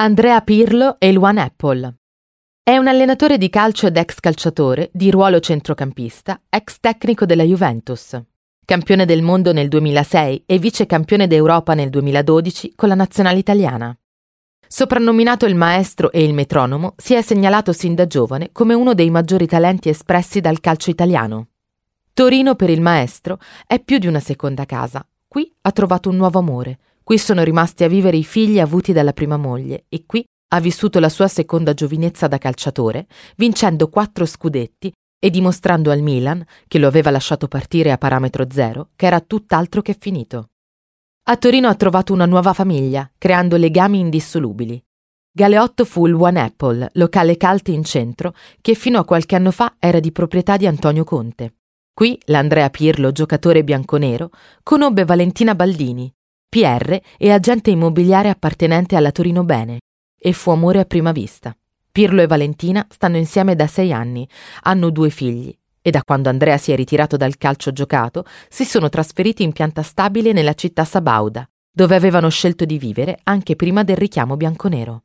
Andrea Pirlo e il One Apple. È un allenatore di calcio ed ex calciatore, di ruolo centrocampista, ex tecnico della Juventus. Campione del mondo nel 2006 e vice campione d'Europa nel 2012 con la nazionale italiana. Soprannominato il maestro e il metronomo, si è segnalato sin da giovane come uno dei maggiori talenti espressi dal calcio italiano. Torino per il maestro è più di una seconda casa. Qui ha trovato un nuovo amore, Qui sono rimasti a vivere i figli avuti dalla prima moglie e qui ha vissuto la sua seconda giovinezza da calciatore, vincendo quattro scudetti e dimostrando al Milan, che lo aveva lasciato partire a parametro zero, che era tutt'altro che finito. A Torino ha trovato una nuova famiglia, creando legami indissolubili. Galeotto fu il One Apple, locale cult in centro, che fino a qualche anno fa era di proprietà di Antonio Conte. Qui l'Andrea Pirlo, giocatore bianconero, conobbe Valentina Baldini, PR e agente immobiliare appartenente alla Torino Bene e fu amore a prima vista. Pirlo e Valentina stanno insieme da sei anni, hanno due figli e da quando Andrea si è ritirato dal calcio giocato si sono trasferiti in pianta stabile nella città sabauda, dove avevano scelto di vivere anche prima del richiamo bianconero.